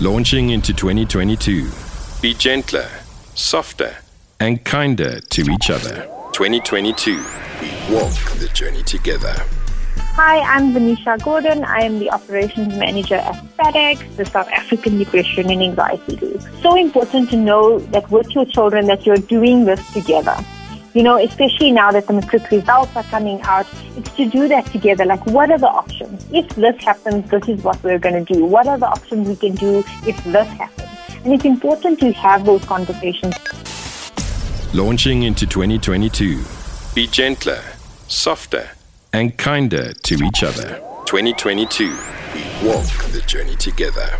Launching into 2022. Be gentler, softer, and kinder to each other. 2022. We walk the journey together. Hi, I'm Fenicia Gordon. I am the operations manager at SADAG, the South African Depression and Anxiety Group. So important to know that with your children that you're doing this together. You know, especially now that the matric results are coming out, it's to do that together. Like, what are the options? If this happens, this is what we're going to do. What are the options we can do if this happens? And it's important to have those conversations. Launching into 2022. Be gentler, softer, and kinder to each other. 2022. We walk the journey together.